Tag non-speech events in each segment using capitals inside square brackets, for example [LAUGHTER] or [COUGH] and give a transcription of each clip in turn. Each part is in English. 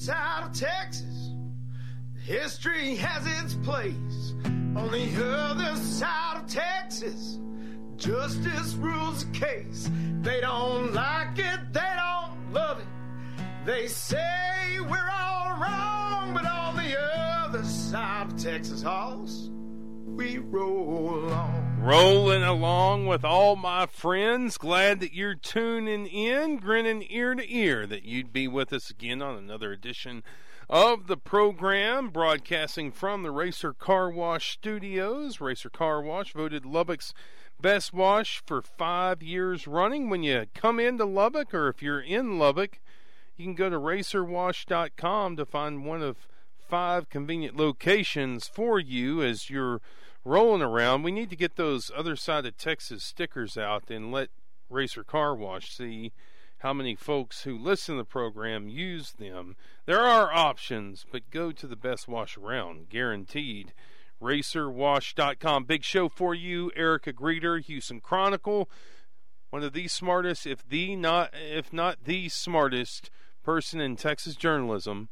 South of Texas, history has its place. On the other side of Texas, justice rules the case. They don't like it, they don't love it. They say we're all wrong, but on the other side of Texas Hoss, we roll along. Rolling along with all my friends. Glad that you're tuning in, grinning ear to ear that you'd be with us again on another edition of the program, broadcasting from the Racer Car Wash Studios. Racer Car Wash voted Lubbock's best wash for five years running. When you come into Lubbock, or if you're in Lubbock, you can go to racerwash.com to find one of five convenient locations for you as you're rolling around. We need to get those other side of Texas stickers out and let Racer Car Wash see how many folks who listen to the program use them. There are options, but go to the best wash around, guaranteed. RacerWash.com. Big show for you, Erica Grieder, Houston Chronicle, one of the smartest, if the not, if not the smartest person in Texas journalism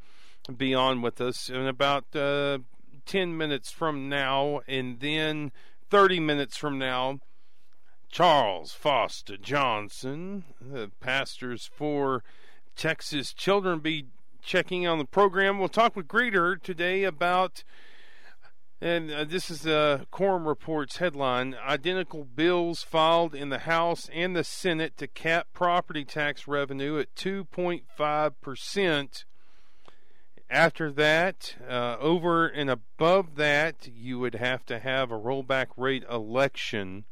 be on with us in about uh, 10 minutes from now, and then 30 minutes from now. Charles Foster Johnson, the pastors for Texas Children, be checking on the program. We'll talk with Grieder today about, and uh, this is the Quorum Reports headline identical bills filed in the House and the Senate to cap property tax revenue at 2.5%. After that, uh, over and above that, you would have to have a rollback rate election.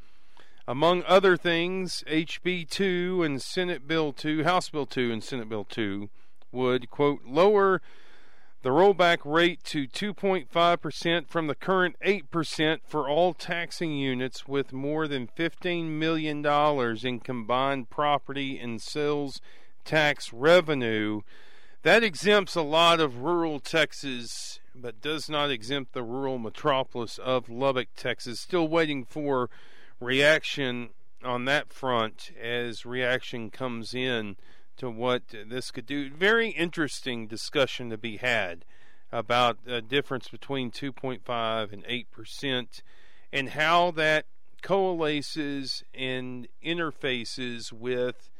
Among other things, HB 2 and Senate Bill 2, House Bill 2 and Senate Bill 2 would, quote, lower the rollback rate to 2.5% from the current 8% for all taxing units with more than $15 million in combined property and sales tax revenue. That exempts a lot of rural Texas, but does not exempt the rural metropolis of Lubbock, Texas. Still waiting for reaction on that front as reaction comes in to what this could do. Very interesting discussion to be had about the difference between 2.5 and 8 percent and how that coalesces and interfaces with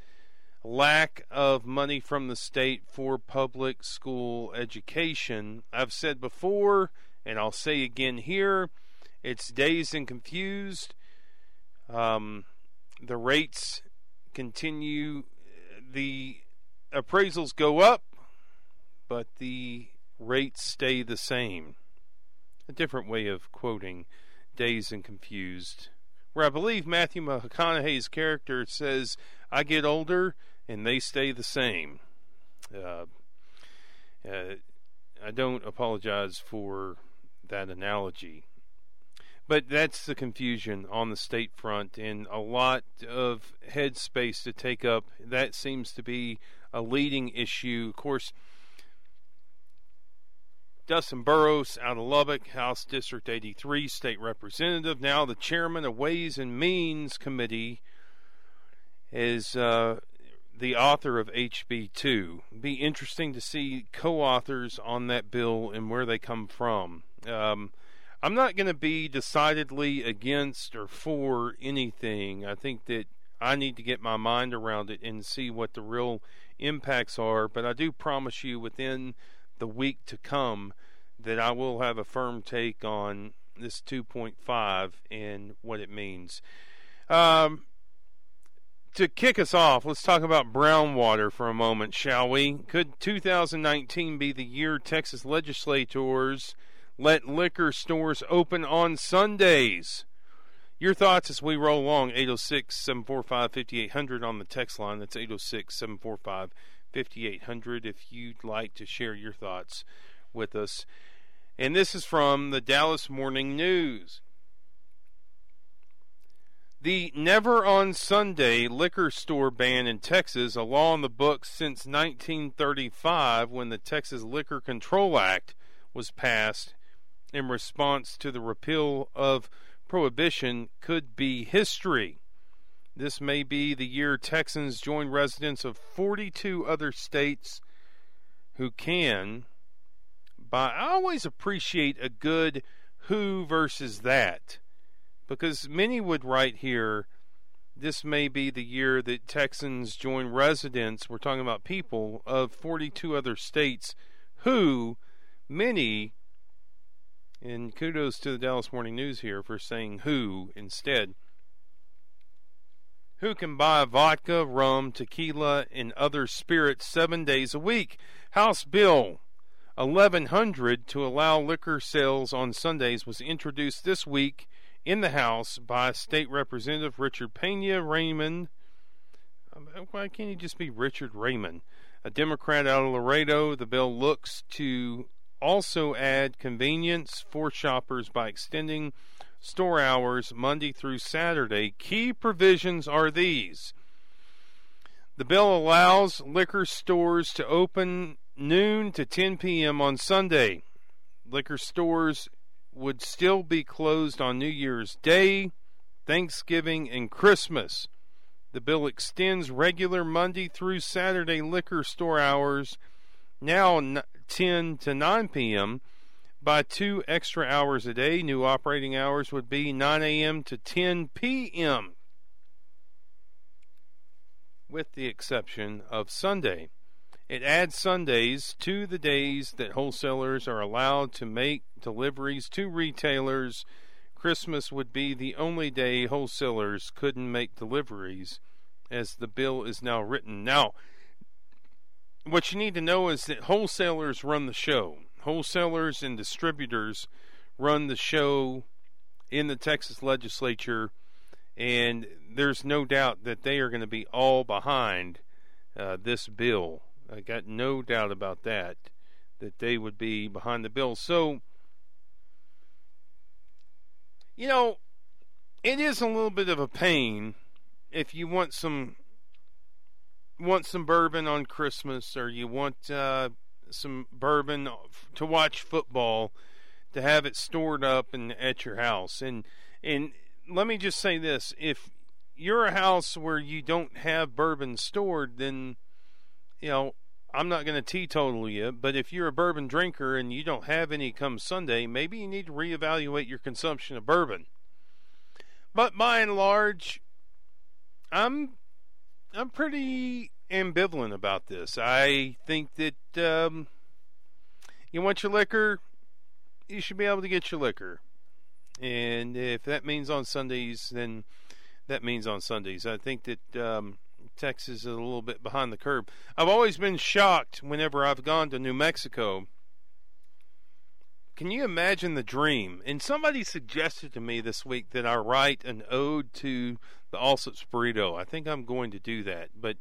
lack of money from the state for public school education. I've said before, and I'll say again here, it's dazed and confused. Um, the rates continue the appraisals go up, but the rates stay the same. A different way of quoting Dazed and Confused, where I believe Matthew McConaughey's character says, I get older and they stay the same. Uh, uh, I don't apologize for that analogy. But that's the confusion on the state front, and a lot of headspace to take up. That seems to be a leading issue. Of course, Dustin Burrows out of Lubbock, House District 83, state representative, now the chairman of Ways and Means Committee, is uh, the author of HB2. Be interesting to see co-authors on that bill and where they come from. Um, I'm not going to be decidedly against or for anything. I think that I need to get my mind around it and see what the real impacts are. But I do promise you within the week to come that I will have a firm take on this 2.5 and what it means. Um, to kick us off, let's talk about brown water for a moment, shall we? Could 2019 be the year Texas legislators let liquor stores open on Sundays. Your thoughts as we roll along 806 745 5800 on the text line. That's 806 745 5800 if you'd like to share your thoughts with us. And this is from the Dallas Morning News. The Never on Sunday liquor store ban in Texas, a law on the books since 1935 when the Texas Liquor Control Act was passed, in response to the repeal of prohibition could be history. This may be the year Texans join residents of 42 other states who can buy. I always appreciate a good who versus that because many would write here this may be the year that Texans join residents, we're talking about people, of 42 other states who many, and kudos to the Dallas Morning News here for saying who instead, who can buy vodka, rum, tequila, and other spirits seven days a week. House Bill 1100 to allow liquor sales on Sundays was introduced this week in the House by State Representative Richard Pena Raymond. Um, why can't he just be Richard Raymond? A Democrat out of Laredo. The bill looks to also add convenience for shoppers by extending store hours Monday through Saturday. Key provisions are these. The bill allows liquor stores to open noon to 10 p.m. on Sunday. Liquor stores would still be closed on New Year's Day, Thanksgiving, and Christmas. The bill extends regular Monday through Saturday liquor store hours, now 10 to 9 p.m., by two extra hours a day. New operating hours would be 9 a.m. to 10 p.m., with the exception of Sunday. It adds Sundays to the days that wholesalers are allowed to make deliveries to retailers. Christmas would be the only day wholesalers couldn't make deliveries as the bill is now written. Now, what you need to know is that wholesalers run the show. Wholesalers and distributors run the show in the Texas legislature, and there's no doubt that they are going to be all behind uh, this bill. I got no doubt about that, that they would be behind the bill. So, you know, it is a little bit of a pain if you want some want some bourbon on Christmas or you want uh, some bourbon to watch football to have it stored up and at your house. And and let me just say this, if you're a house where you don't have bourbon stored, then you know, I'm not going to teetotal you, but if you're a bourbon drinker and you don't have any come Sunday, maybe you need to reevaluate your consumption of bourbon. But by and large, I'm I'm pretty ambivalent about this. I think that um, you want your liquor, you should be able to get your liquor, and if that means on Sundays, then that means on Sundays. I think that um, Texas is a little bit behind the curve. I've always been shocked whenever I've gone to New Mexico. Can you imagine the dream? And somebody suggested to me this week that I write an ode to the Allsup's burrito. I think I'm going to do that. But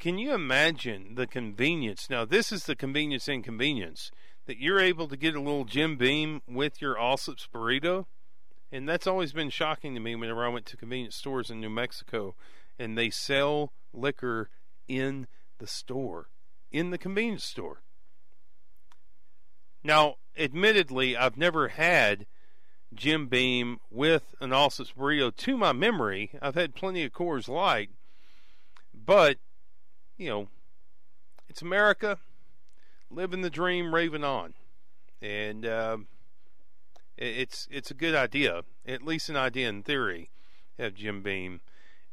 can you imagine the convenience? Now, this is the convenience inconvenience that you're able to get a little Jim Beam with your Allsup's burrito. And that's always been shocking to me whenever I went to convenience stores in New Mexico and they sell liquor in the store, in the convenience store. Now, admittedly, I've never had Jim Beam with an Allsup's burrito to my memory. I've had plenty of Coors Light, but you know, it's America, living the dream, raving on, and uh, it's it's a good idea, at least an idea in theory, have Jim Beam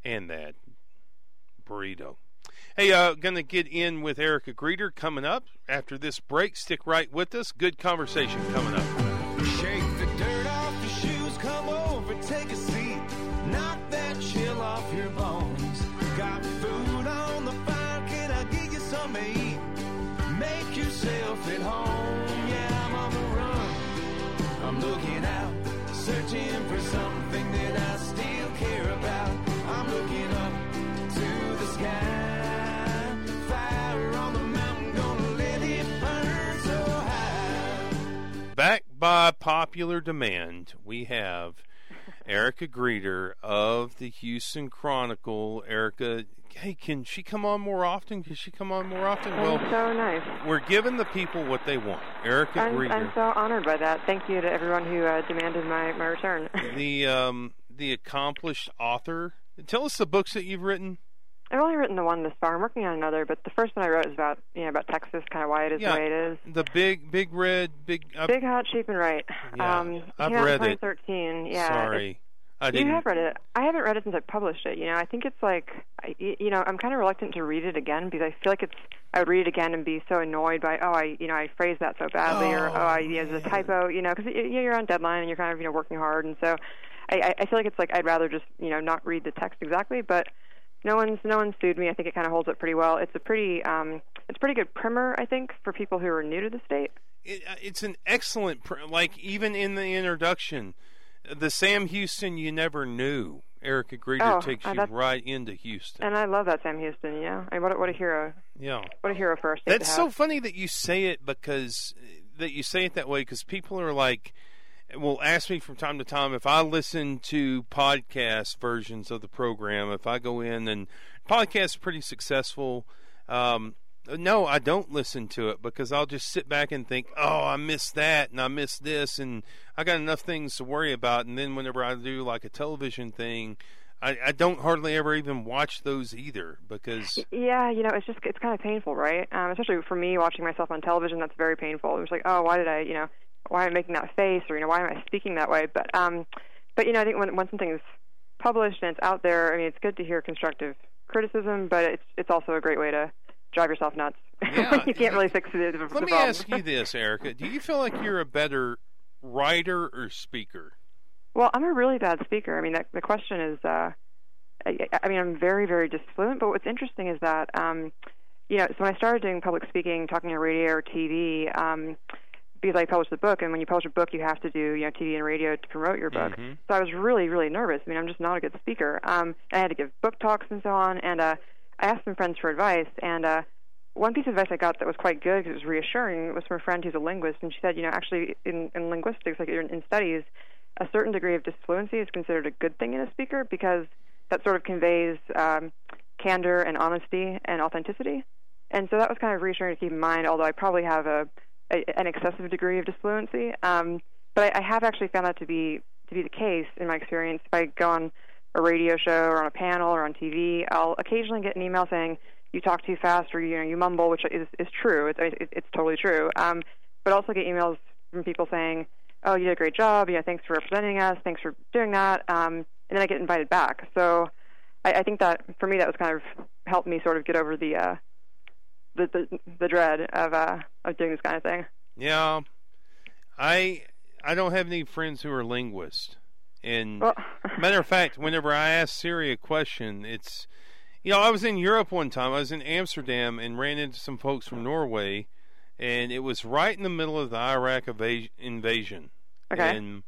and that burrito. Hey, uh, gonna get in with Erica Grieder coming up after this break. Stick right with us. Good conversation coming up. By popular demand, we have Erica Grieder of the Houston Chronicle. Erica, hey, can she come on more often? Can she come on more often? Well, so nice. we're giving the people what they want. Erica I'm, Grieder. I'm so honored by that. Thank you to everyone who uh, demanded my, my return. [LAUGHS] the um, the accomplished author. Tell us the books that you've written. I've only written the one this far. I'm working on another, but the first one I wrote is about you know about Texas, kind of why it is Yeah. the way it is. The big, big red, big. Uh, Big hot, cheap, and right. Yeah, um, I've came out in read it. Yeah. sorry, I You didn't. You have read it. I haven't read it since I published it. You know, I think it's like, I- you know, I'm kind of reluctant to read it again because I feel like it's. I would read it again and be so annoyed by, oh, I, you know, I phrased that so badly, or Oh, oh, I, you know, there's a typo, you know, because you, you're on deadline and you're kind of, you know, working hard, and so, I, I- I feel like it's like I'd rather just, you know, not read the text exactly, but. No one's no one's sued me. I think it kind of holds up pretty well. It's a pretty um, it's a pretty good primer, I think, for people who are new to the state. it, uh, it's an excellent pr- like even in the introduction the sam houston you never knew erica Grieder Oh, takes uh, you right into houston And I love that Sam Houston. Yeah, I mean, what a, what a hero! yeah What a hero for state that's so funny that you say it because that you say it that way because people are like will ask me from time to time if i listen to podcast versions of the program if i go in and podcast is pretty successful um, no, I don't listen to it because I'll just sit back and think, "Oh, I missed that and I missed this and I got enough things to worry about." And then whenever I do like a television thing, I, I don't hardly ever even watch those either because Yeah, you know, it's just it's kind of painful, right? Um, especially for me watching myself on television, that's very painful. It's like, oh, why did I, you know, why am I making that face, or you know, why am I speaking that way? But um, but you know, I think when when something's published and it's out there, I mean, it's good to hear constructive criticism, but it's it's also a great way to drive yourself nuts. [LAUGHS] Yeah. you can't really fix the, the let the me problem. ask you this, Erica: Do you feel like you're a better writer or speaker? Well, I'm a really bad speaker. I mean, that, the question is, uh, I, I mean, I'm very, very disfluent. But what's interesting is that, um, you know, so when I started doing public speaking, talking on radio or TV, um, because I published the book, and when you publish a book, you have to do, you know, TV and radio to promote your book. Mhm. So I was really, really nervous. I mean, I'm just not a good speaker. Um, I had to give book talks and so on. And uh, I asked some friends for advice, and uh, one piece of advice I got that was quite good because it was reassuring was from a friend who's a linguist, and she said, you know, actually in, in linguistics, like in, in studies, a certain degree of disfluency is considered a good thing in a speaker because that sort of conveys um, candor and honesty and authenticity. And so that was kind of reassuring to keep in mind, although I probably have a, a an excessive degree of disfluency. Um, but I, I have actually found that to be to be the case in my experience. If I go on a radio show or on a panel or on TV, I'll occasionally get an email saying you talk too fast or you know you mumble, which is is true. It's it, it's totally true. Um, but also get emails from people saying, "Oh, you did a great job. Know, thanks for representing us. Thanks for doing that." Um, and then I get invited back. So I, I think that for me that was kind of helped me sort of get over the uh, the, the the dread of uh, of doing this kind of thing. Yeah, I I don't have any friends who are linguists, and Well, [LAUGHS] Matter of fact, whenever I ask Siri a question, it's you know I was in Europe one time. I was in Amsterdam and ran into some folks from Norway, and it was right in the middle of the Iraq eva- invasion. Okay. And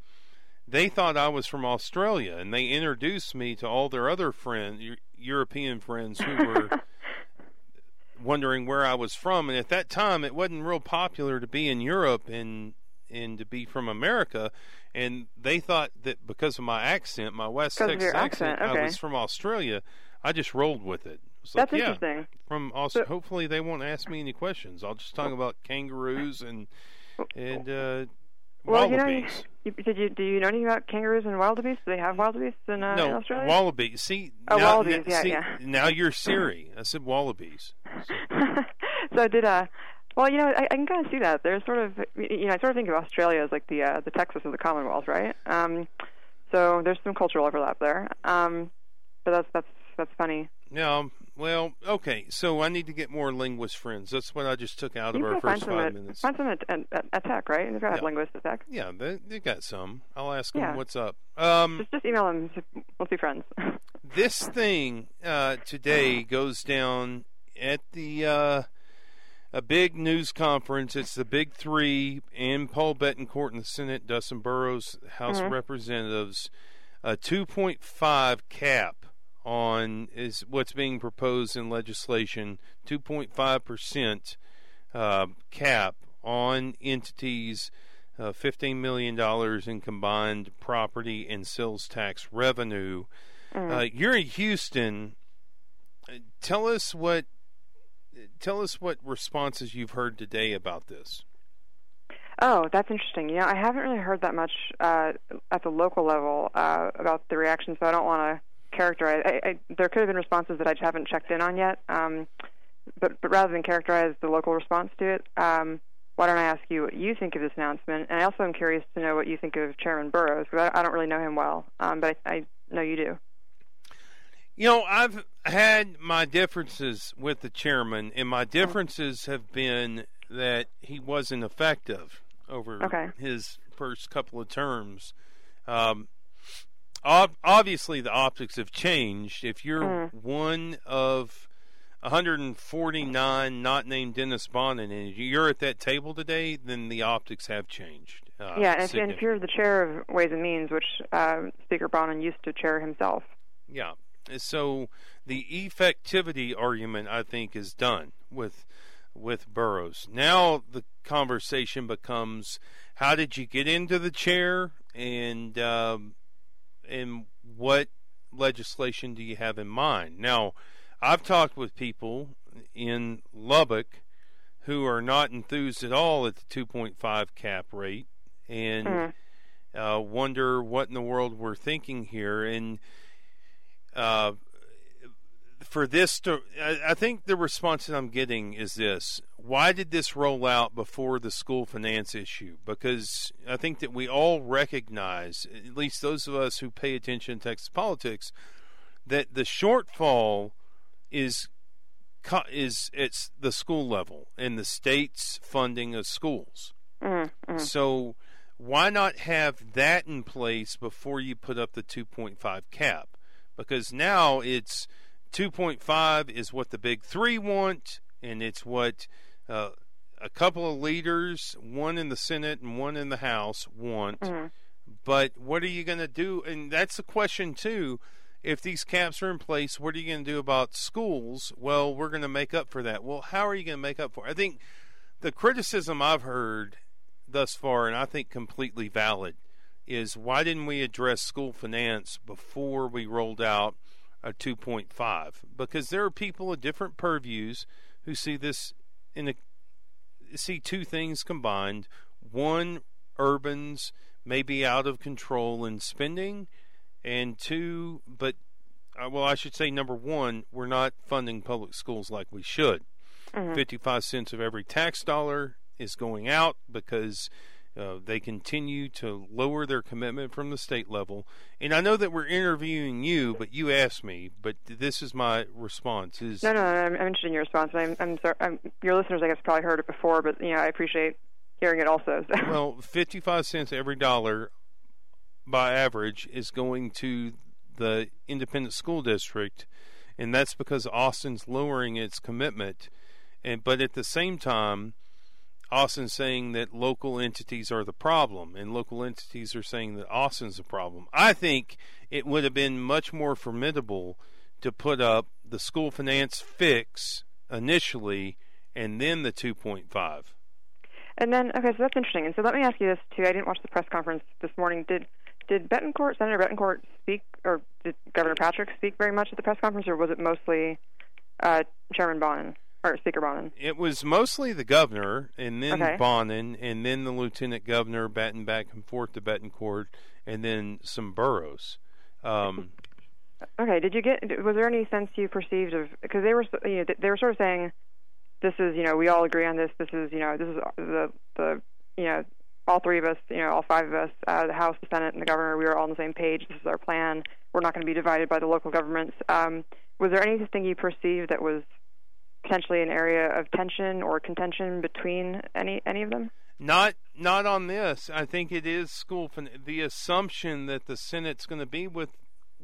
they thought I was from Australia, and they introduced me to all their other friends, European friends, who were [LAUGHS] wondering where I was from. And at that time, it wasn't real popular to be in Europe and and to be from America. And they thought that because of my accent, my West Texas your accent, I was from Australia. I just rolled with it. That's like, yeah, interesting. from Aus- So- hopefully they won't ask me any questions. I'll just talk about kangaroos and and uh, Well, you know, you, did you do you know anything about kangaroos and wildebeests? Do they have wildebeests in, uh, in no, Australia? wallabies. See, Oh, now, wallabies, yeah, see, yeah. Now you're Siri. I said wallabies. [LAUGHS] so I did uh well, you know, I, I can kind of see that. There's sort of, you know, I sort of think of Australia as like the uh, the Texas of the Commonwealth, right? Um, so there's some cultural overlap there. Um, but that's that's that's funny. No, well, okay. So I need to get more linguist friends. That's what I just took out of our first five at minutes. find some at, at, at, Tech, right? They've got Yeah. linguists at Tech. Yeah, they, they got some. I'll ask them Yeah. what's up. Um, Just just email them. Let's be friends. [LAUGHS] this thing uh, today goes down at the uh, a big news conference. It's the big three and Paul Bettencourt in the Senate, Dustin Burrows, House of Mhm. Representatives. A 2.5 cap on is what's being proposed in legislation. 2.5 percent uh, cap on entities. Uh, $15 million in combined property and sales tax revenue. Mm. Uh, you're in Houston. Tell us what tell us what responses you've heard today about this. Oh, that's interesting. You know, I haven't really heard that much uh, at the local level uh, about the reaction, so I don't want to characterize. I, I, there could have been responses that I just haven't checked in on yet. Um, but but rather than characterize the local response to it, um, why don't I ask you what you think of this announcement? And I also am curious to know what you think of Chairman Burrows because I, I don't really know him well, um, but I, I know you do. You know, I've had my differences with the chairman, and my differences have been that he wasn't effective over Okay. his first couple of terms. Um, ob- obviously, the optics have changed. If you're Mm. one of 149 not named Dennis Bonnen and you're at that table today, then the optics have changed. Uh, yeah, and if, and if you're the chair of Ways and Means, which uh, Speaker Bonnen used to chair himself. Yeah. So the effectivity argument, I think, is done with with Burrows. Now the conversation becomes: How did you get into the chair, and um, and what legislation do you have in mind? Now, I've talked with people in Lubbock who are not enthused at all at the 2.5 cap rate, and Mm. uh, wonder what in the world we're thinking here. And uh, for this to, I, I think the response that I'm getting is this: Why did this roll out before the school finance issue? Because I think that we all recognize, at least those of us who pay attention to Texas politics, that the shortfall is is it's the school level and the state's funding of schools. Mm, mm. So why not have that in place before you put up the 2.5 cap? Because now it's 2.5 is what the big three want, and it's what uh, a couple of leaders, one in the Senate and one in the House, want. Mhm. But what are you going to do? And that's the question too. If these caps are in place, what are you going to do about schools? Well, we're going to make up for that. Well, how are you going to make up for? It? I think the criticism I've heard thus far, and I think completely valid, is why didn't we address school finance before we rolled out a 2.5? Because there are people of different purviews who see this in a see two things combined. One, urbans may be out of control in spending, and two, but uh, well, I should say number one, we're not funding public schools like we should. Mhm. 55 cents of every tax dollar is going out because uh, they continue to lower their commitment from the state level. And I know that we're interviewing you, but you asked me, but this is my response is No, no, no, I'm, I'm interested in your response. I'm, I'm sorry. I'm, your listeners, I guess, probably heard it before, but you know, I appreciate hearing it also. So. [LAUGHS] well, 55 cents every dollar by average is going to the independent school district, and that's because Austin's lowering its commitment. And but at the same time, Austin's saying that local entities are the problem, and local entities are saying that Austin's the problem. I think it would have been much more formidable to put up the school finance fix initially, and then the 2.5. And then, okay, so that's interesting. And so let me ask you this too. I didn't watch the press conference this morning. Did did Bettencourt, Senator Bettencourt, speak, or did Governor Patrick speak very much at the press conference, or was it mostly uh, Chairman Bonnen or Speaker Bonnen? It was mostly the governor, and then Okay. Bonnen, and then the lieutenant governor batting back and forth to Bettencourt, and then some Burrows. Um, [LAUGHS] Okay, did you get? Was there any sense you perceived of because they were you know they were sort of saying this is you know we all agree on this. This is you know this is the the you know all three of us you know all five of us uh, the House, the Senate, and the governor. We are all on the same page. This is our plan. We're not going to be divided by the local governments. Um, was there anything you perceived that was potentially an area of tension or contention between any any of them? not not on this. I think it is school the assumption that the Senate's going to be with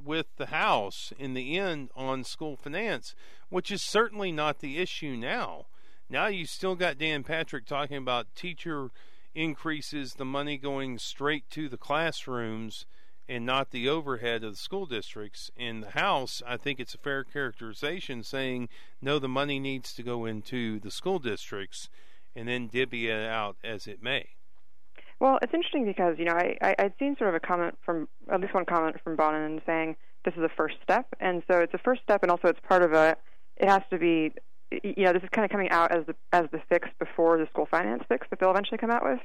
with the House in the end on school finance, which is certainly not the issue now. Now you still got Dan Patrick talking about teacher increases, the money going straight to the classrooms and not the overhead of the school districts. In the House, I think it's a fair characterization saying no, the money needs to go into the school districts and then divvy it out as it may. Well, it's interesting because you know I, I I'd seen sort of a comment from at least one comment from Bonnen saying this is a first step, and so it's a first step, and also it's part of a. It has to be, you know, this is kind of coming out as the as the fix before the school finance fix that they'll eventually come out with.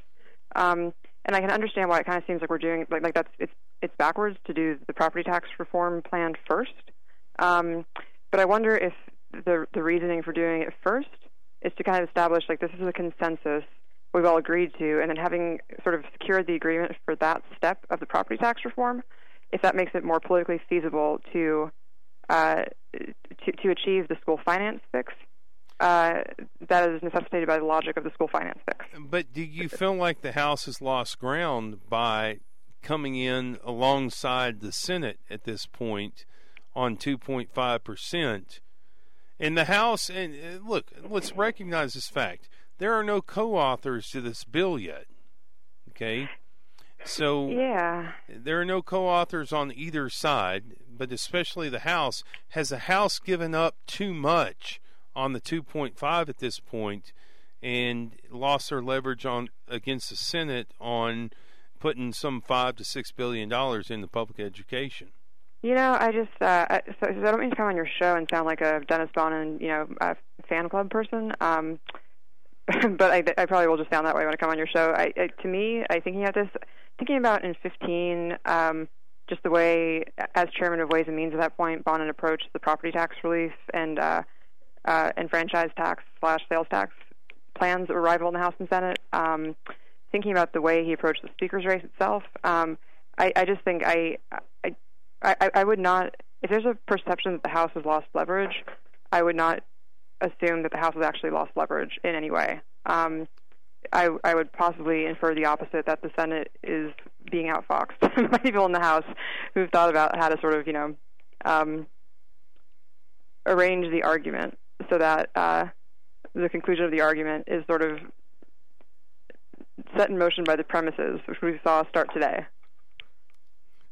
Um, and I can understand why it kind of seems like we're doing like like that's it's it's backwards to do the property tax reform plan first. Um, but I wonder if the the reasoning for doing it first is to kind of establish like this is a consensus we've all agreed to, and then having sort of secured the agreement for that step of the property tax reform, if that makes it more politically feasible to uh, to, to achieve the school finance fix, uh, that is necessitated by the logic of the school finance fix. But do you feel like the House has lost ground by coming in alongside the Senate at this point on 2.5 percent? In the House, and uh, look, let's recognize this fact: there are no co-authors to this bill yet. Okay, so yeah, there are no co-authors on either side, but especially the House. Has the House given up too much on the 2.5 at this point, and lost their leverage on against the Senate on putting some five to six billion dollars into public education? You know, I just uh, I, so, I don't mean to come on your show and sound like a Dennis Bonnen, you know, a fan club person. Um, [LAUGHS] but I, I probably will just sound that way when I come on your show. I, I, to me, I thinking about this, thinking about in 15, um, just the way, as chairman of Ways and Means at that point, Bonnen approached the property tax relief and uh, uh, and franchise tax slash sales tax plans arrival in the House and Senate. Um, thinking about the way he approached the speaker's race itself, um, I, I just think I, I I, I would not. If there's a perception that the House has lost leverage, I would not assume that the House has actually lost leverage in any way. Um, I, I would possibly infer the opposite that the Senate is being outfoxed [LAUGHS] by people in the House who've thought about how to sort of, you know, um, arrange the argument so that uh, the conclusion of the argument is sort of set in motion by the premises, which we saw start today.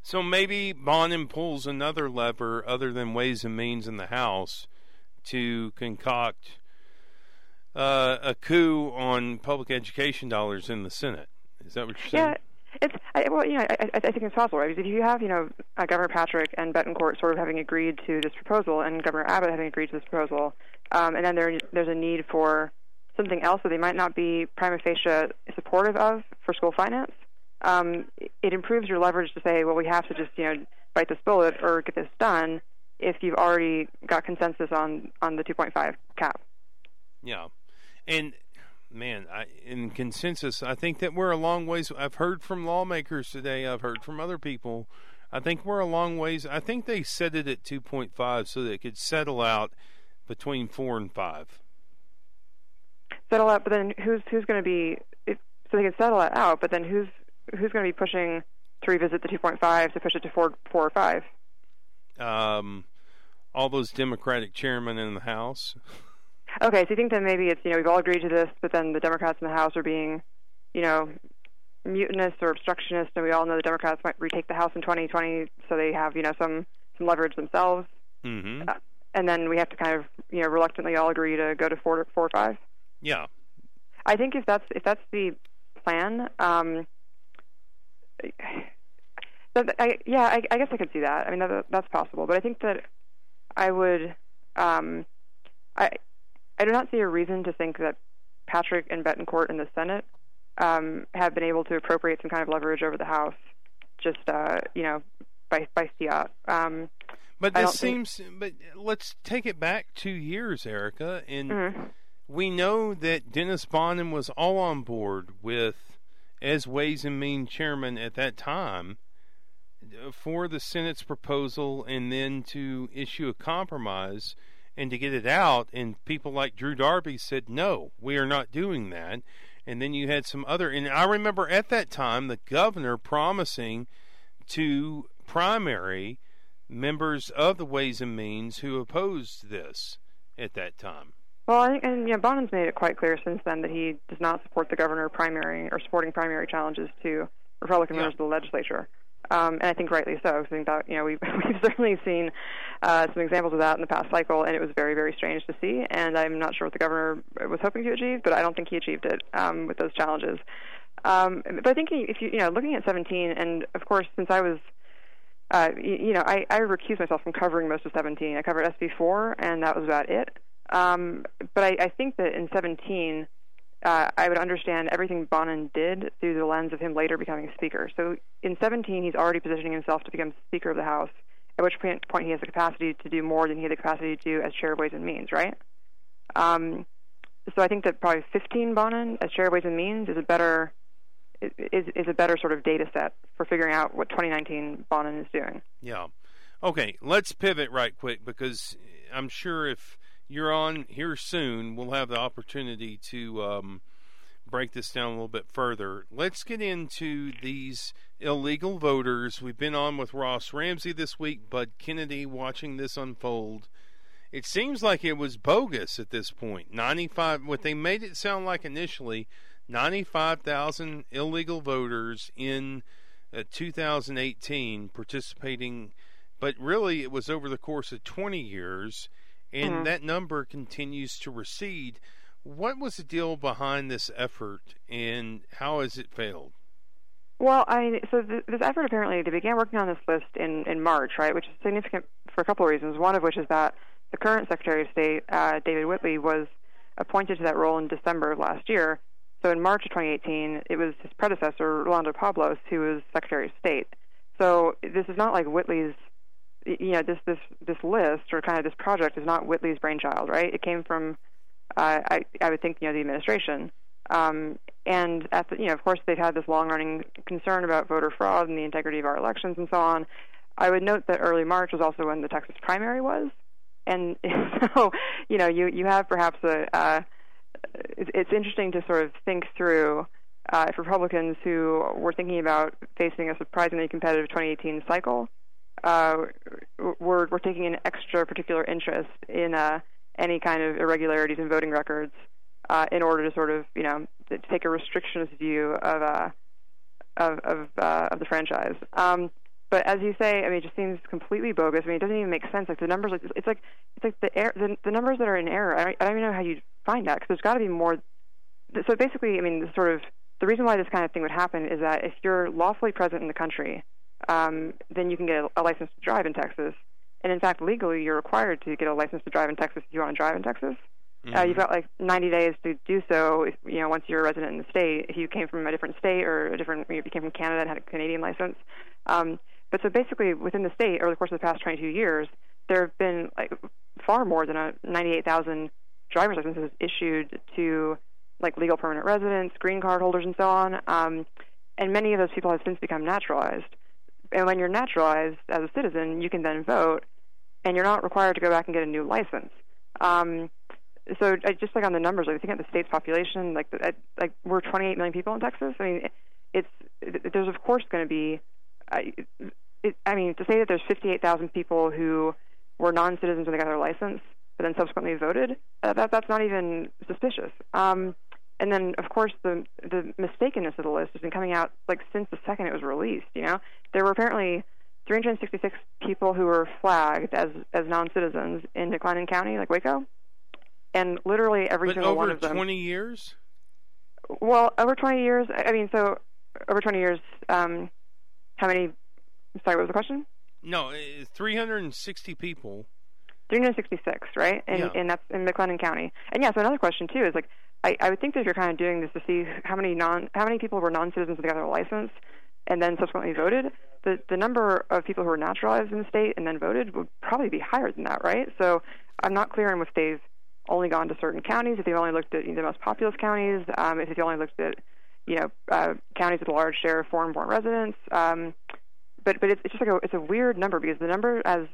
So maybe Bonnen pulls another lever other than Ways and Means in the House to concoct uh, a coup on public education dollars in the Senate. Is that what you're saying? Yeah. It's I, well, you know, I, I think it's possible, right? Because if you have, you know, uh, Governor Patrick and Bettencourt sort of having agreed to this proposal, and Governor Abbott having agreed to this proposal, um, and then there, there's a need for something else that they might not be prima facie supportive of for school finance. Um, it improves your leverage to say, well, we have to just, you know, bite this bullet or get this done if you've already got consensus on on the 2.5 cap. Yeah, and man, I, in consensus, I think that we're a long ways. I've heard from lawmakers today. I've heard from other people. I think we're a long ways. I think they set it at 2.5 so that it could settle out between four and five. Settle out, but then who's who's going to be? If, so they can settle it out, but then who's who's going to be pushing to revisit the 2.5 to push it to four four or five? um, all those Democratic chairmen in the House. Okay, so you think that maybe it's you know we've all agreed to this, but then the Democrats in the House are being, you know, mutinous or obstructionist, and we all know the Democrats might retake the House in 2020, so they have you know some some leverage themselves. Mm-hmm. Uh, and then we have to kind of you know reluctantly all agree to go to four four or five. Yeah. I think if that's if that's the plan, um, I, yeah, I, I guess I could see that. I mean, that, that's possible. But I think that I would, um, I, I do not see a reason to think that Patrick and Bettencourt in the Senate um, have been able to appropriate some kind of leverage over the House, just uh, you know, by by fiat. Um, but this seems. Think... But let's take it back two years, Erica, and mm-hmm. we know that Dennis Bonnen was all on board with as Ways and Means chairman at that time for the Senate's proposal and then to issue a compromise and to get it out. And people like Drew Darby said, no, we are not doing that. And then you had some other, and I remember at that time the governor promising to primary members of the Ways and Means who opposed this at that time. Well, I think, and yeah, Bonnen's made it quite clear since then that he does not support the governor primary or supporting primary challenges to Republican yeah. members of the legislature. Um, and I think rightly so. I think that you know we've [LAUGHS] we've certainly seen uh, some examples of that in the past cycle, and it was very very strange to see. And I'm not sure what the governor was hoping to achieve, but I don't think he achieved it um, with those challenges. Um, but I think if you you know looking at 17, and of course since I was uh, you, know I, I recused myself from covering most of 17. I covered SB4, and that was about it. Um, but I, I think that in 17 uh, I would understand everything Bonnen did through the lens of him later becoming Speaker. So in 17, he's already positioning himself to become Speaker of the House, at which point he has the capacity to do more than he had the capacity to do as Chair of Ways and Means, right? Um, so I think that probably 15 Bonnen as Chair of Ways and Means is a better is is a better sort of data set for figuring out what 2019 Bonnen is doing. Yeah. Okay, let's pivot right quick because I'm sure if you're on here soon, we'll have the opportunity to um, break this down a little bit further. Let's get into these illegal voters. We've been on with Ross Ramsey this week, Bud Kennedy watching this unfold. It seems like it was bogus at this point. 95, what they made it sound like initially, 95,000 illegal voters in uh, 2018 participating, but really it was over the course of 20 years and mm-hmm. that number continues to recede. What was the deal behind this effort, and how has it failed? Well, I so th- this effort apparently they began working on this list in in March, right? Which is significant for a couple of reasons. One of which is that the current Secretary of State, uh, David Whitley, was appointed to that role in December of last year. So in March of 2018, it was his predecessor, Rolando Pablos, who was Secretary of State. So this is not like Whitley's you know this this this list or kind of this project is not Whitley's brainchild, right? It came from uh, I I would think you know the administration. Um, and at the, you know, of course, they've had this long-running concern about voter fraud and the integrity of our elections and so on. I would note that early March was also when the Texas primary was, and [LAUGHS] so you know, you you have perhaps a. Uh, it's interesting to sort of think through uh, if Republicans who were thinking about facing a surprisingly competitive 2018 cycle uh, we're we're taking an extra particular interest in uh, any kind of irregularities in voting records uh, in order to sort of you know take a restrictionist view of uh, of of, uh, of the franchise. Um, but as you say, I mean, it just seems completely bogus. I mean, it doesn't even make sense. Like the numbers, like it's like it's like the air, the, the numbers that are in error. I don't, I don't even know how you find that because there's got to be more. So basically, I mean, sort of the reason why this kind of thing would happen is that if you're lawfully present in the country um, then you can get a, a license to drive in Texas. And in fact, legally, you're required to get a license to drive in Texas if you want to drive in Texas. Mm-hmm. Uh, you've got like 90 days to do so. If, you know, once you're a resident in the state, if you came from a different state or a different, if you came from Canada and had a Canadian license. Um, but so basically, within the state, over the course of the past 22 years, there have been like far more than a 98,000 driver's licenses issued to like legal permanent residents, green card holders, and so on. Um, and many of those people have since become naturalized and when you're naturalized as a citizen, you can then vote, and you're not required to go back and get a new license. Um, so I, just like on the numbers, like, I think at the state's population, like the, like we're 28 million people in Texas. I mean, it's it, there's of course going to be. I, it, I mean, to say that there's 58,000 people who were non-citizens when they got their license, but then subsequently voted, uh, that that's not even suspicious. Um, and then of course the the mistakenness of the list has been coming out like since the second it was released. You know, there were apparently 366 people who were flagged as as non-citizens in McLennan County, like Waco, and literally every but single one of them. Over 20 years. Well, over 20 years. I mean, so over 20 years. Um, how many? Sorry, what was the question? No, 360 people. 366, right? And, yeah. and that's in McLennan County. And yeah, so another question too is like, I, I would think that if you're kind of doing this to see how many non how many people were non-citizens that got their license and then subsequently voted, the the number of people who were naturalized in the state and then voted would probably be higher than that, right? So I'm not clear on if they've only gone to certain counties, if they've only looked at you know, the most populous counties, um, if they've only looked at you know uh, counties with a large share of foreign-born residents. Um, but but it's, it's just like a it's a weird number because the number as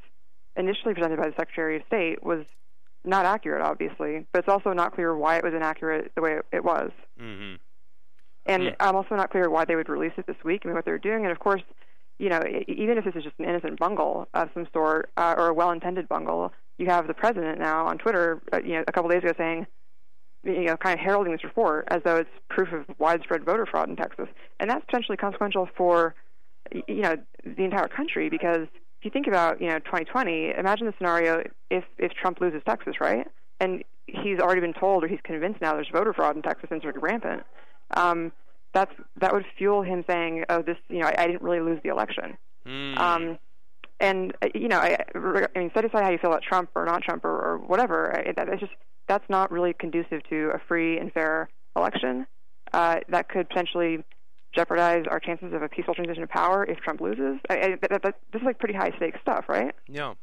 initially presented by the Secretary of State was not accurate, obviously, but it's also not clear why it was inaccurate the way it, was. Mm-hmm. And mm. I'm also not clear why they would release it this week. I mean, what they're doing, and of course, you know, even if this is just an innocent bungle of some sort uh, or a well-intended bungle, you have the president now on Twitter, uh, you know, a couple days ago saying, you know, kind of heralding this report as though it's proof of widespread voter fraud in Texas, and that's potentially consequential for, you know, the entire country because if you think about you know 2020, imagine the scenario if if Trump loses Texas, right? And he's already been told or he's convinced now there's voter fraud in Texas and it's rampant. Um, that's that would fuel him saying, "Oh, this you know I, I didn't really lose the election." Mm. Um, and you know, I, I mean, set aside how you feel about Trump or not Trump or, or whatever. I, that, it's just that's not really conducive to a free and fair election, uh, that could potentially jeopardize our chances of a peaceful transition of power if Trump loses. I, I, that, that, this is like pretty high stakes stuff, right? Yeah.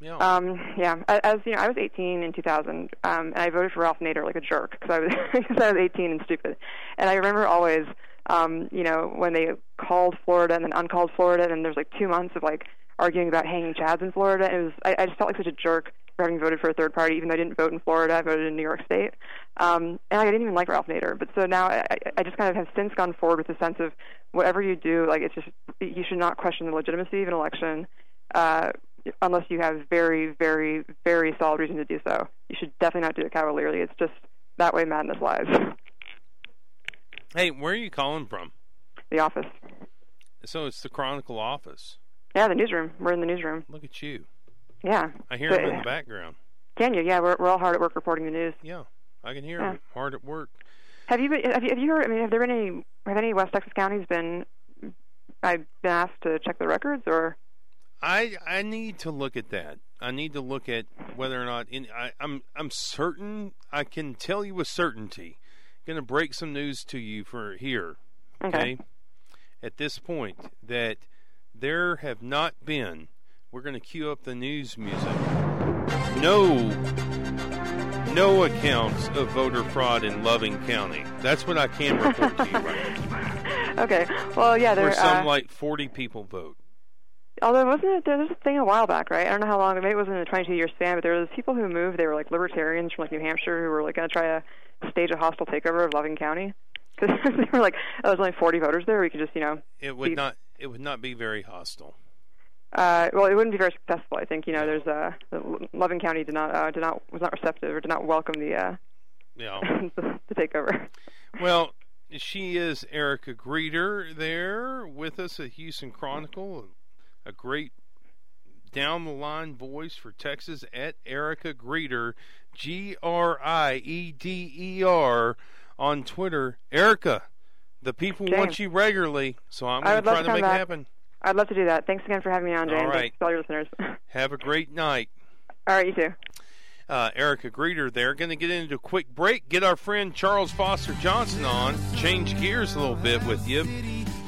Yeah. Um, yeah. As you know, I was 18 in 2000, um, and I voted for Ralph Nader like a jerk because I was [LAUGHS] because I was 18 and stupid. And I remember always, um, you know, when they called Florida and then uncalled Florida, and there's like two months of like arguing about hanging chads in Florida. And It was I, I just felt like such a jerk for having voted for a third party, even though I didn't vote in Florida. I voted in New York State, um, and I didn't even like Ralph Nader. But so now I, I just kind of have since gone forward with the sense of whatever you do, like it's just you should not question the legitimacy of an election. Uh, unless you have very, very, very solid reason to do so. You should definitely not do it cavalierly. It's just that way madness lies. Hey, where are you calling from? The office. So it's the Chronicle office. Yeah, the newsroom. We're in the newsroom. Look at you. Yeah. I hear them in the [LAUGHS] background. Can you? Yeah, we're we're all hard at work reporting the news. Yeah, I can hear Yeah. them hard at work. Have you been, have you have you heard? I mean, have there been any have any West Texas counties been I've been asked to check the records or? I I need to look at that. I need to look at whether or not in I, I'm I'm certain I can tell you with certainty. Going to break some news to you for here. Okay. At this point, that there have not been. We're going to cue up the news music. No, no accounts of voter fraud in Loving County. That's what I can report to you right now. [LAUGHS] Okay. Well, yeah, there. Where some uh, like 40 people vote. Although wasn't it there was a thing a while back, right? I don't know how long. Maybe it wasn't a 22 year span, but there was people who moved. They were like libertarians from like New Hampshire who were like going to try to stage a hostile takeover of Loving County because [LAUGHS] they were like, oh, there's only 40 voters there. We could just, you know, It would Be- not. It would not be very hostile. Uh, well, it wouldn't be very successful. I think you know, there's uh, Loving County did not uh, did not was not receptive or did not welcome the uh, Yeah. [LAUGHS] the, the takeover. Well, she is Erica Grieder there with us at Houston Chronicle, a great down the line voice for Texas at Erica Grieder, G R I E D E R on Twitter. Erica, the people want you regularly, so I'm going to try to make come it happen. I'd love to do that. Thanks again for having me on, Jane. All to all your listeners. [LAUGHS] Have a great night. all right, you too. uh, Erica Grieder there. Going to get into a quick break, get our friend Charles Foster Johnson on, change gears a little bit with you,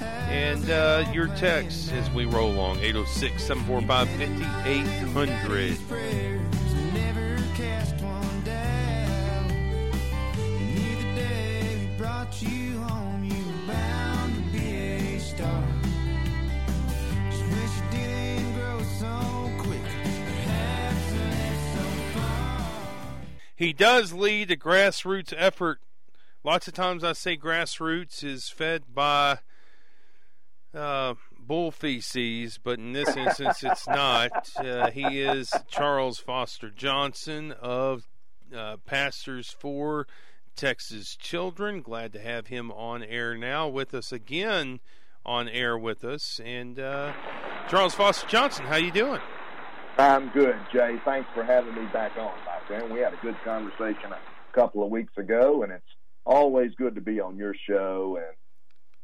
and uh, your text as we roll along 806 745 5800. He does lead a grassroots effort. Lots of times I say grassroots is fed by uh, bull feces, but in this instance it's not. [LAUGHS] Uh, he is Charles Foster Johnson of uh, Pastors for Texas Children. Glad to have him on air now with us again, on air with us. And uh, Charles Foster Johnson, how you doing? I'm good, Jay. Thanks for having me back on, my friend. We had a good conversation a couple of weeks ago, and it's always good to be on your show and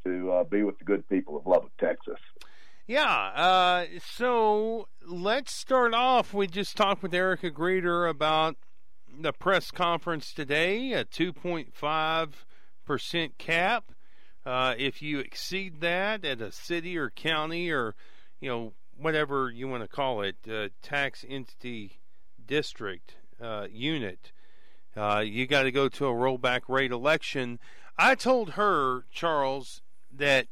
to uh, be with the good people of Lubbock, Texas. Yeah. Uh, so let's start off. We just talked with Erica Grieder about the press conference today, a 2.5% cap. Uh, if you exceed that at a city or county or, you know, whatever you want to call it, uh, tax entity district uh, unit, uh, you got to go to a rollback rate election. I told her, Charles, that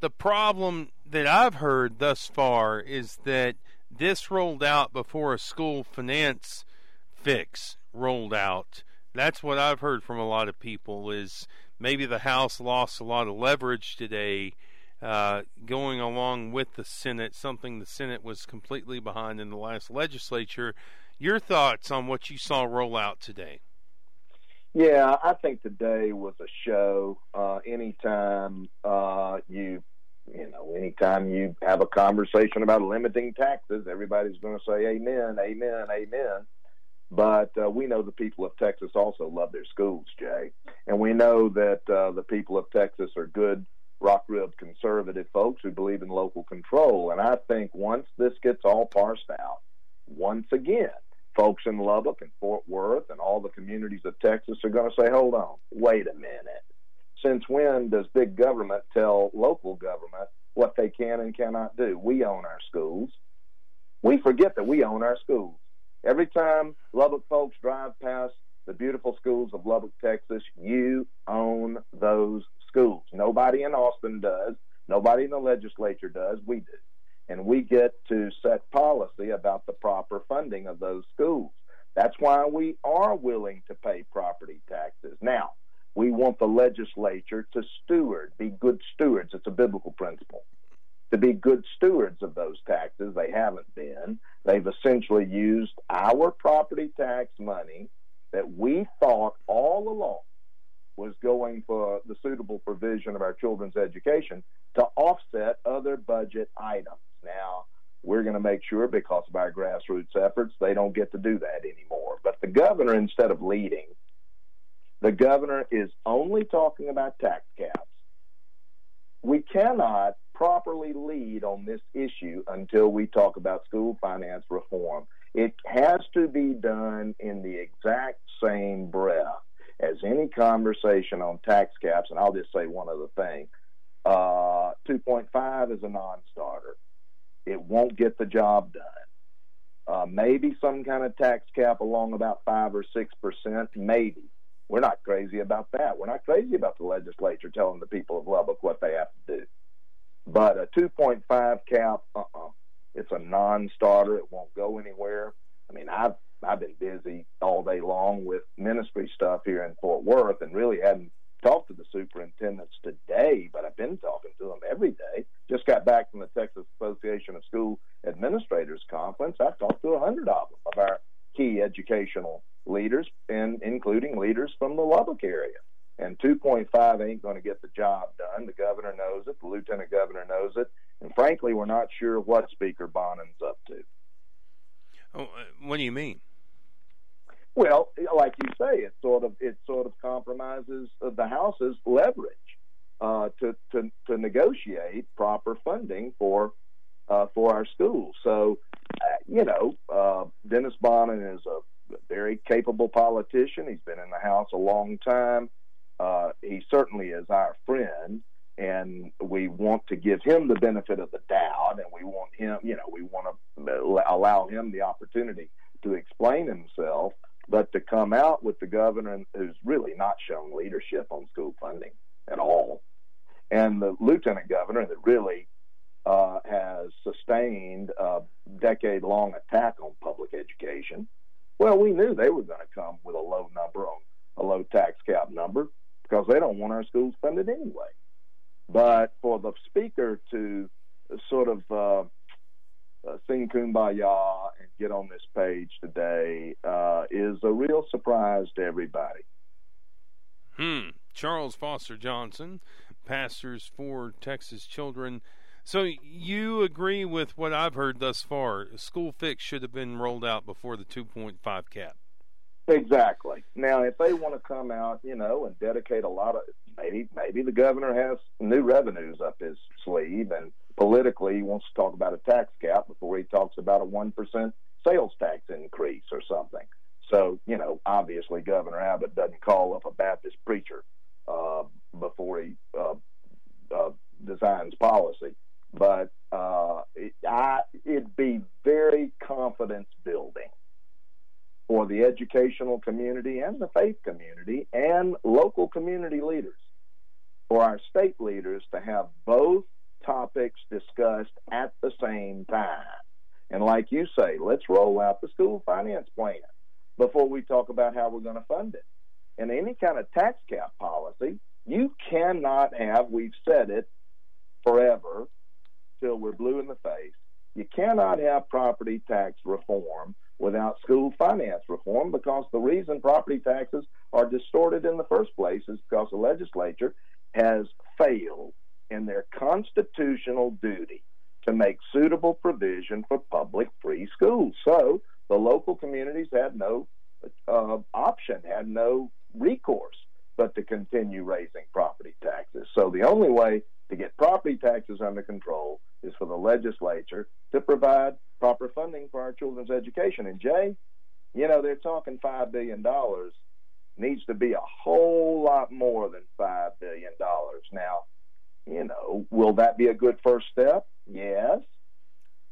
the problem that I've heard thus far is that this rolled out before a school finance fix rolled out. That's what I've heard from a lot of people is maybe the House lost a lot of leverage today uh, going along with the Senate, something the Senate was completely behind in the last legislature. Your thoughts on what you saw roll out today? Yeah, I think today was a show. Uh, anytime uh, you, you know, anytime you have a conversation about limiting taxes, everybody's going to say amen, amen, amen. But uh, we know the people of Texas also love their schools, Jay, and we know that uh, the people of Texas are good, rock-ribbed conservative folks who believe in local control. And I think once this gets all parsed out, once again, folks in Lubbock and Fort Worth and all the communities of Texas are going to say, hold on, wait a minute. Since when does big government tell local government what they can and cannot do? We own our schools. We forget that we own our schools. Every time Lubbock folks drive past the beautiful schools of Lubbock, Texas, you own those schools. Nobody in Austin does. Nobody in the legislature does. We do and we get to set policy about the proper funding of those schools. That's why we are willing to pay property taxes. Now, we want the legislature to steward, be good stewards. It's a biblical principle. To be good stewards of those taxes. They haven't been. They've essentially used our property tax money that we thought all along was going for the suitable provision of our children's education to offset other budget items. Now, we're going to make sure because of our grassroots efforts, they don't get to do that anymore. But the governor, instead of leading, the governor is only talking about tax caps. We cannot properly lead on this issue until we talk about school finance reform. It has to be done in the exact same breath as any conversation on tax caps. And I'll just say one other thing uh, 2.5 is a non starter. It won't get the job done. Uh, maybe some kind of tax cap along about five or six percent, maybe. We're not crazy about that. We're not crazy about the legislature telling the people of Lubbock what they have to do. But a 2.5 cap, uh-uh. It's a non-starter. It won't go anywhere. I mean, I've I've been busy all day long with ministry stuff here in Fort Worth, and really hadn't talked to the superintendents today, but I've been talking to them every day. Just got back from the Texas Association of School Administrators Conference. I've talked to a hundred of them, of our key educational leaders, and including leaders from the Lubbock area. And 2.5 ain't going to get the job done. The governor knows it. The lieutenant governor knows it. And frankly, we're not sure what Speaker Bonnen's up to. Oh, uh, what do you mean? Well, like you say, it sort of it sort of compromises the House's leverage uh, to, to to negotiate proper funding for uh, for our schools. So, uh, you know, uh, Dennis Bonnen is a very capable politician. He's been in the House a long time. Uh, he certainly is our friend, and we want to give him the benefit of the doubt, and we want him, you know, we want to allow him the opportunity to explain himself but to come out with the governor who's really not shown leadership on school funding at all, and the lieutenant governor that really uh, has sustained a decade long attack on public education, well, we knew they were going to come with a low number on a low tax cap number because they don't want our schools funded anyway. But for the speaker to sort of uh, uh, sing kumbaya and get on this page today uh, is a real surprise to everybody. Hmm. Charles Foster Johnson, pastors for Texas children. So you agree with what I've heard thus far? School fix should have been rolled out before the 2.5 cap. Exactly. Now, if they want to come out, you know, and dedicate a lot of maybe maybe the governor has new revenues up his sleeve and politically he wants to talk about a tax cap before he talks about a 1% sales tax increase or something. So, you know, obviously Governor Abbott doesn't call up a Baptist preacher uh, before he uh, uh, designs policy. But uh, it, I, it'd be very confidence building for the educational community and the faith community and local community leaders, for our state leaders to have both topics discussed at the same time. And like you say, let's roll out the school finance plan before we talk about how we're going to fund it. And any kind of tax cap policy, you cannot have, we've said it forever till we're blue in the face, you cannot have property tax reform without school finance reform because the reason property taxes are distorted in the first place is because the legislature has failed in their constitutional duty to make suitable provision for public free schools. So the local communities had no uh, option, had no recourse but to continue raising property taxes. So the only way to get property taxes under control is for the legislature to provide proper funding for our children's education. And Jay, You know, they're talking $5 billion. Needs to be a whole lot more than $5 billion. Now, you know, will that be a good first step? Yes.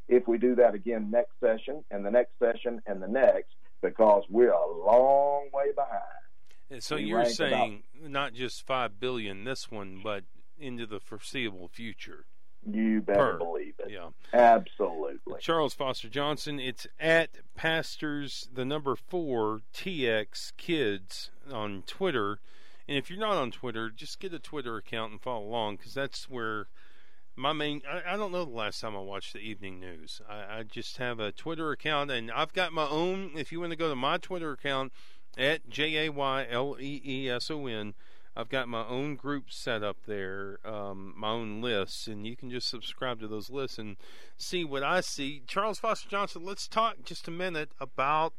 If we do that again next session and the next session and the next, because we're a long way behind. So We you're saying not just five billion this one, but into the foreseeable future. You better Per. believe it. Yeah. Absolutely. Charles Foster Johnson. It's at pastors the number four TX kids on Twitter. And if you're not on Twitter, just get a Twitter account and follow along because that's where my main. I, I don't know the last time I watched the evening news. I, I just have a Twitter account and I've got my own. If you want to go to my Twitter account at J A Y L E E S O N. I've got my own group set up there, um, my own lists, and you can just subscribe to those lists and see what I see. Charles Foster Johnson, let's talk just a minute about.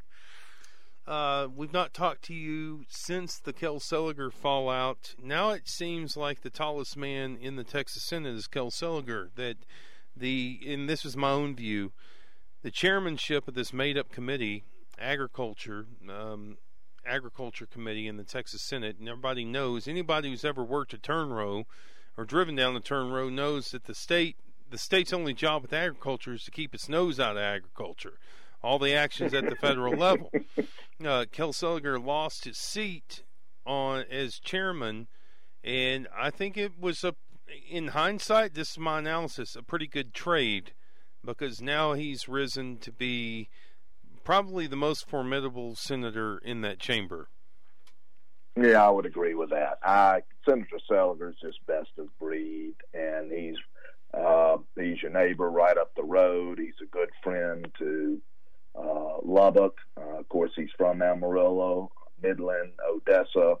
Uh, we've not talked to you since the Kel Seliger fallout. Now it seems like the tallest man in the Texas Senate is Kel Seliger. That the, and this is my own view, the chairmanship of this made-up committee, agriculture, um, agriculture committee in the Texas Senate, and everybody knows anybody who's ever worked a turn row or driven down the turn row knows that the state the state's only job with agriculture is to keep its nose out of agriculture. All the actions at the federal level. [LAUGHS] Uh, Kel Seliger lost his seat on as chairman, and I think it was a, in hindsight, this is my analysis, a pretty good trade because now he's risen to be probably the most formidable senator in that chamber. Yeah, I would agree with that. I Senator Seliger is just best of breed, and he's uh, he's your neighbor right up the road. He's a good friend to uh, Lubbock. Uh, of course, he's from Amarillo, Midland, Odessa.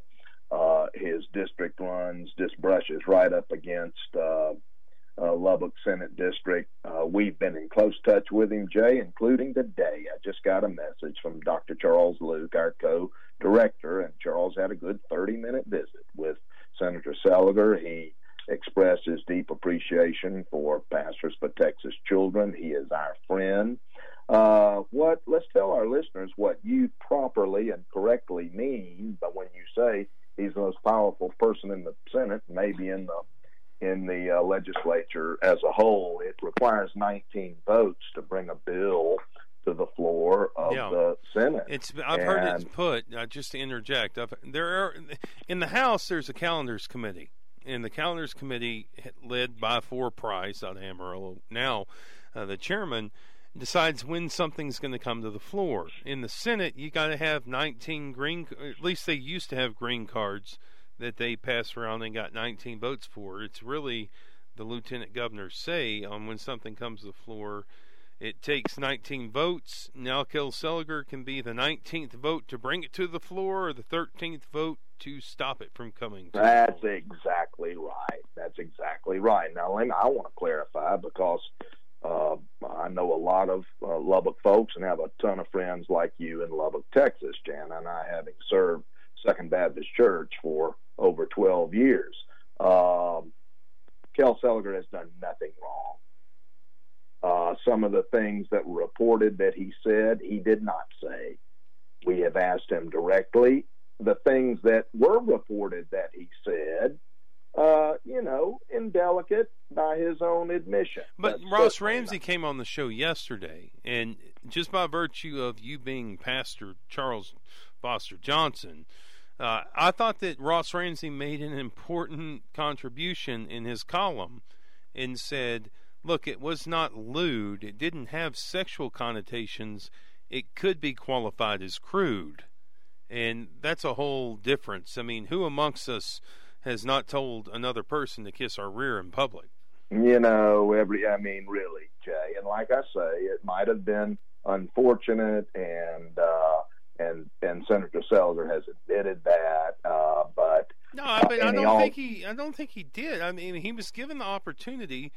Uh, his district runs just brushes right up against uh, uh, Lubbock Senate District. Uh, we've been in close touch with him, Jay, including today. I just got a message from Dr. Charles Luke, our co-director, and Charles had a good 30-minute visit with Senator Seliger. He expressed his deep appreciation for Pastors for Texas Children. He is our friend. Uh, what? Let's tell our listeners what you properly and correctly mean, but when you say he's the most powerful person in the Senate, maybe in the in the uh, legislature as a whole, it requires 19 votes to bring a bill to the floor of Yeah. the Senate. It's I've heard it put uh, just to interject. I've, there are in the House. There's a calendars committee, and the calendars committee led by Four Price out of Amarillo. Now, uh, the chairman decides when something's going to come to the floor. In the Senate, you got to have 19 green. At least they used to have green cards that they pass around and got 19 votes for. It's really the lieutenant governor's say on when something comes to the floor. It takes 19 votes. Now Kel Seliger can be the 19th vote to bring it to the floor or the 13th vote to stop it from coming to That's the floor. exactly right. That's exactly right. Now, Lynn, I want to clarify because uh, I know a lot of uh, Lubbock folks and have a ton of friends like you in Lubbock, Texas, Jan, and I having served Second Baptist Church for over 12 years. Um, Kel Seliger has done nothing wrong. Uh, some of the things that were reported that he said, he did not say. We have asked him directly. The things that were reported that he said, uh, you know, indelicate by his own admission. But That's Ross Ramsey came on the show yesterday, and just by virtue of you being Pastor Charles Foster Johnson, uh, I thought that Ross Ramsey made an important contribution in his column and said, look, it was not lewd, it didn't have sexual connotations, it could be qualified as crude. And that's a whole difference. I mean, who amongst us has not told another person to kiss our rear in public? You know, every I mean, really, Jay. And like I say, it might have been unfortunate, and uh, and and Senator Seliger has admitted that. Uh, but No, I mean, I don't al- think he. I don't think he did. I mean, he was given the opportunity,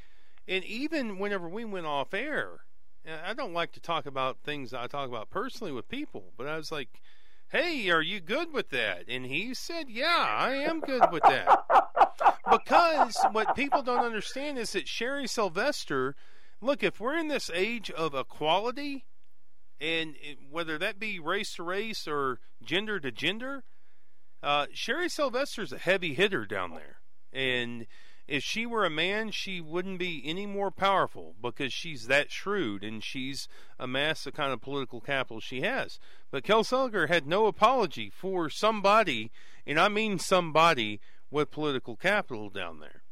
and even whenever we went off air, I don't like to talk about things I talk about personally with people, but I was like, "Hey, are you good with that?" And he said, "Yeah, I am good with that." because what people don't understand is that Sherry Sylvester, look, if we're in this age of equality, and whether that be race to race or gender to gender, uh, Sherry Sylvester's a heavy hitter down there, and if she were a man, she wouldn't be any more powerful because she's that shrewd and she's amassed the kind of political capital she has. But Kel Seliger had no apology for somebody, and I mean somebody with political capital down there.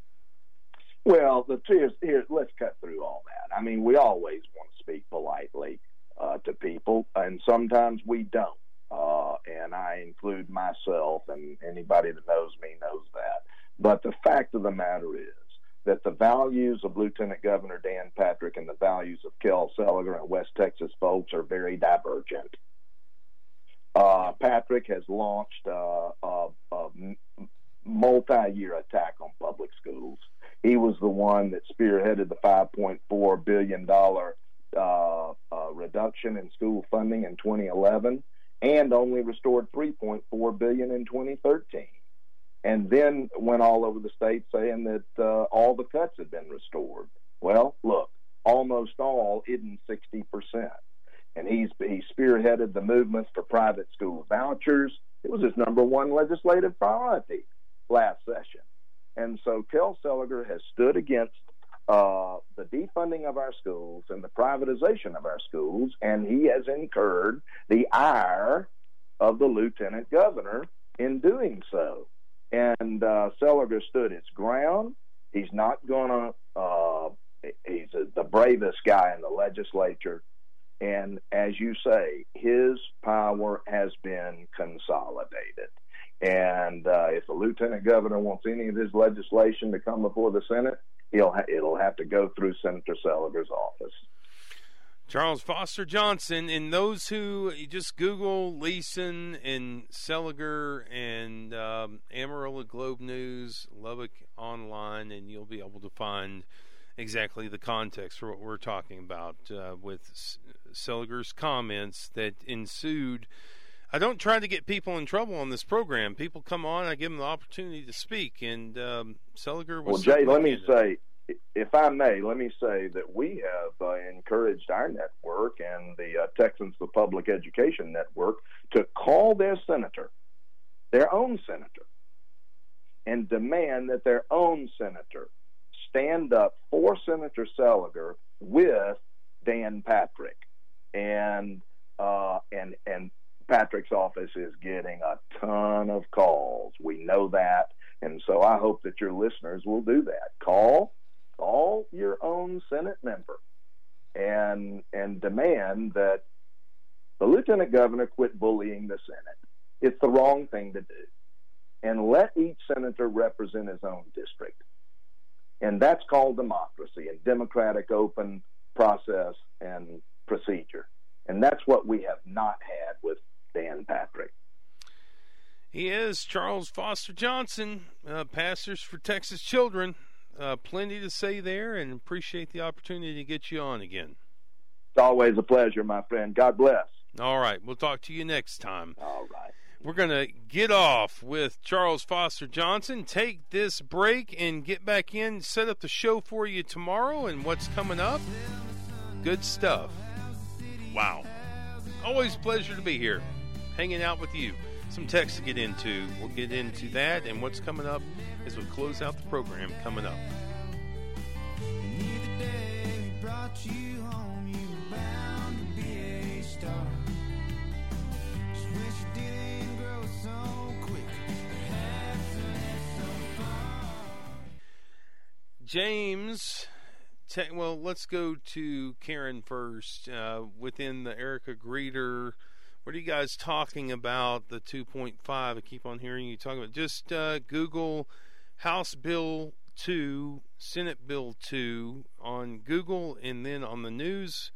Well, the here's, here, let's cut through all that. I mean, we always want to speak politely uh, to people, and sometimes we don't. Uh, and I include myself, and anybody that knows me knows that. But the fact of the matter is that the values of Lieutenant Governor Dan Patrick and the values of Kel Seliger and West Texas folks are very divergent. Uh, Patrick has launched uh, a, a multi-year attack on public schools. He was the one that spearheaded the 5.4 billion dollar uh, uh, reduction in school funding in 2011, and only restored 3.4 billion in 2013 and then went all over the state saying that uh, all the cuts had been restored. Well, look, almost all isn't 60%. And he's he spearheaded the movements for private school vouchers. It was his number one legislative priority last session. And so Kel Seliger has stood against uh, the defunding of our schools and the privatization of our schools, and he has incurred the ire of the lieutenant governor in doing so and uh, stood his ground. He's not going to. Uh, he's a, the bravest guy in the legislature, and as you say, his power has been consolidated. And uh, if the lieutenant governor wants any of his legislation to come before the Senate, he'll ha- it'll have to go through Senator Seliger's office. Charles Foster Johnson, and those who just Google Leeson and Seliger and um, Amarillo Globe News, Lubbock Online, and you'll be able to find exactly the context for what we're talking about uh, with Seliger's comments that ensued. I don't try to get people in trouble on this program. People come on, I give them the opportunity to speak, and um, Seliger was. Well, Jay, let me say if I may, let me say that we have uh, encouraged our network and the uh, Texans for Public Education Network to call their senator, their own senator, and demand that their own senator stand up for Senator Seliger with Dan Patrick. And uh, and and Patrick's office is getting a ton of calls. We know that. And so I hope that your listeners will do that. Call call your own Senate member and and demand that the lieutenant governor quit bullying the Senate. It's the wrong thing to do. And let each senator represent his own district. And that's called democracy and democratic open process and procedure. And that's what we have not had with Dan Patrick. He is Charles Foster Johnson, uh, Pastors for Texas Children uh, plenty to say there, and appreciate the opportunity to get you on again. It's always a pleasure, my friend. God bless. All right. We'll talk to you next time. All right. We're going to get off with Charles Foster Johnson, take this break, and get back in, set up the show for you tomorrow and what's coming up. Good stuff. Wow. Always pleasure to be here, hanging out with you. Some text to get into. We'll get into that and what's coming up as we close out the program coming up. James, te- well, let's go to Karen first. Uh, within the Erica Grieder what are you guys talking about? The 2.5. I keep on hearing you talking about. Just uh, Google House Bill 2, Senate Bill 2 on Google, and then on the news,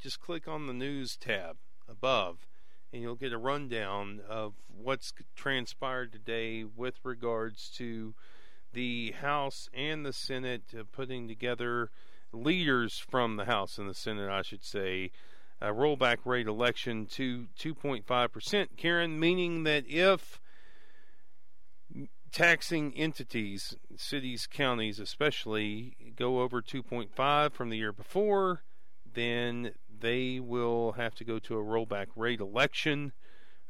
just click on the news tab above, and you'll get a rundown of what's transpired today with regards to the House and the Senate uh, putting together leaders from the House and the Senate, I should say. A rollback rate election to 2.5%, Karen, meaning that if taxing entities, cities, counties especially, go over 2.5 from the year before, then they will have to go to a rollback rate election.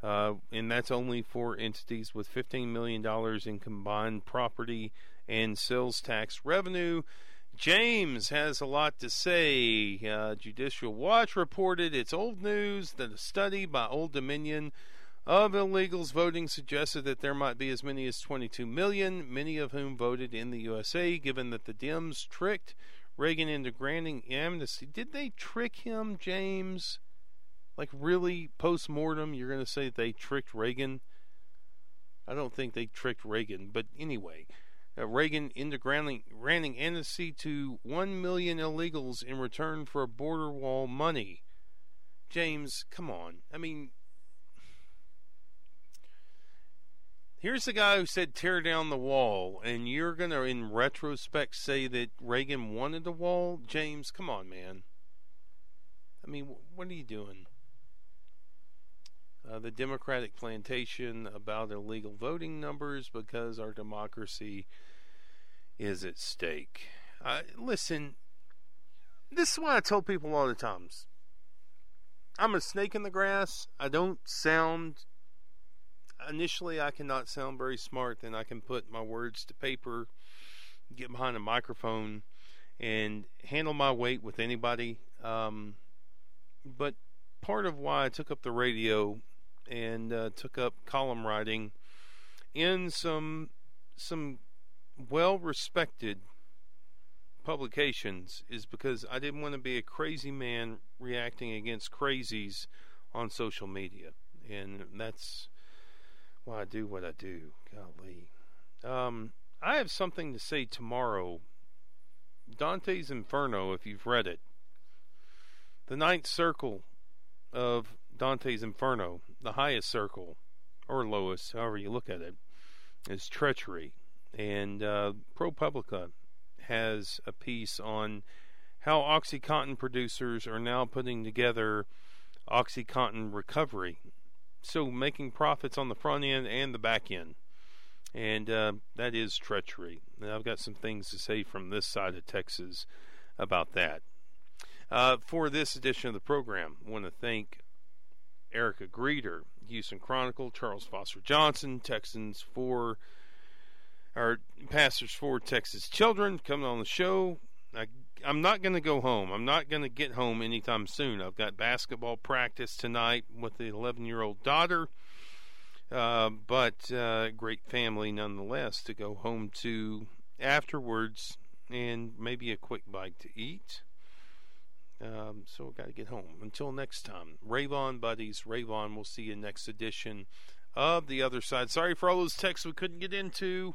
Uh, and that's only for entities with $15 million in combined property and sales tax revenue. James has a lot to say. Uh, Judicial Watch reported it's old news that a study by Old Dominion of illegals voting suggested that there might be as many as 22 million, many of whom voted in the USA, given that the Dems tricked Reagan into granting amnesty. Did they trick him, James? Like, really, post mortem, you're going to say they tricked Reagan? I don't think they tricked Reagan, but anyway, uh, Reagan into granting, granting amnesty to 1 million illegals in return for border wall money. James, come on. I mean, here's the guy who said tear down the wall, and you're to, in retrospect, say that Reagan wanted the wall? James, come on, man. I mean, what are you doing? uh, the Democratic plantation about illegal voting numbers because our democracy is at stake. Uh, listen, this is what I tell people all the times. I'm a snake in the grass. I don't sound. Initially, I cannot sound very smart. Then I can put my words to paper, get behind a microphone, and handle my weight with anybody. Um, but part of why I took up the radio and uh, took up column writing in some some well respected publications is because I didn't want to be a crazy man reacting against crazies on social media. And that's why I do what I do. Golly. Um, I have something to say tomorrow. Dante's Inferno, if you've read it. The ninth circle of Dante's Inferno, the highest circle, or lowest, however you look at it, is treachery. And uh, ProPublica has a piece on how OxyContin producers are now putting together OxyContin recovery. So making profits on the front end and the back end. And uh, that is treachery. And I've got some things to say from this side of Texas about that. Uh, for this edition of the program, I want to thank Erica Grieder, Houston Chronicle, Charles Foster Johnson, Texans for our pastors for Texas children coming on the show. I, I'm not going to go home. I'm not going to get home anytime soon. I've got basketball practice tonight with the 11 year old daughter. Uh, but uh, great family nonetheless to go home to afterwards and maybe a quick bite to eat. Um, so I've got to get home. Until next time, Rayvon buddies, Rayvon. We'll see you in next edition of the other side. Sorry for all those texts we couldn't get into.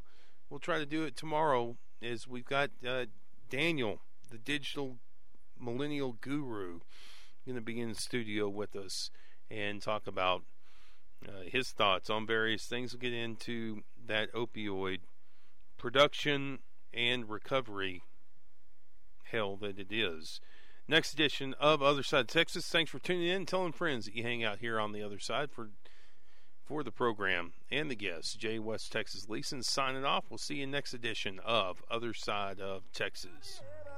We'll try to do it tomorrow. As we've got uh, Daniel, the digital millennial guru, going to be in the studio with us and talk about uh, his thoughts on various things. We'll get into that opioid production and recovery hell that it is next edition of Other Side of Texas. Thanks for tuning in, telling friends that you hang out here on the other side for for the program and the guests. Jay West Texas Leeson signing off. We'll see you next edition of Other Side of Texas.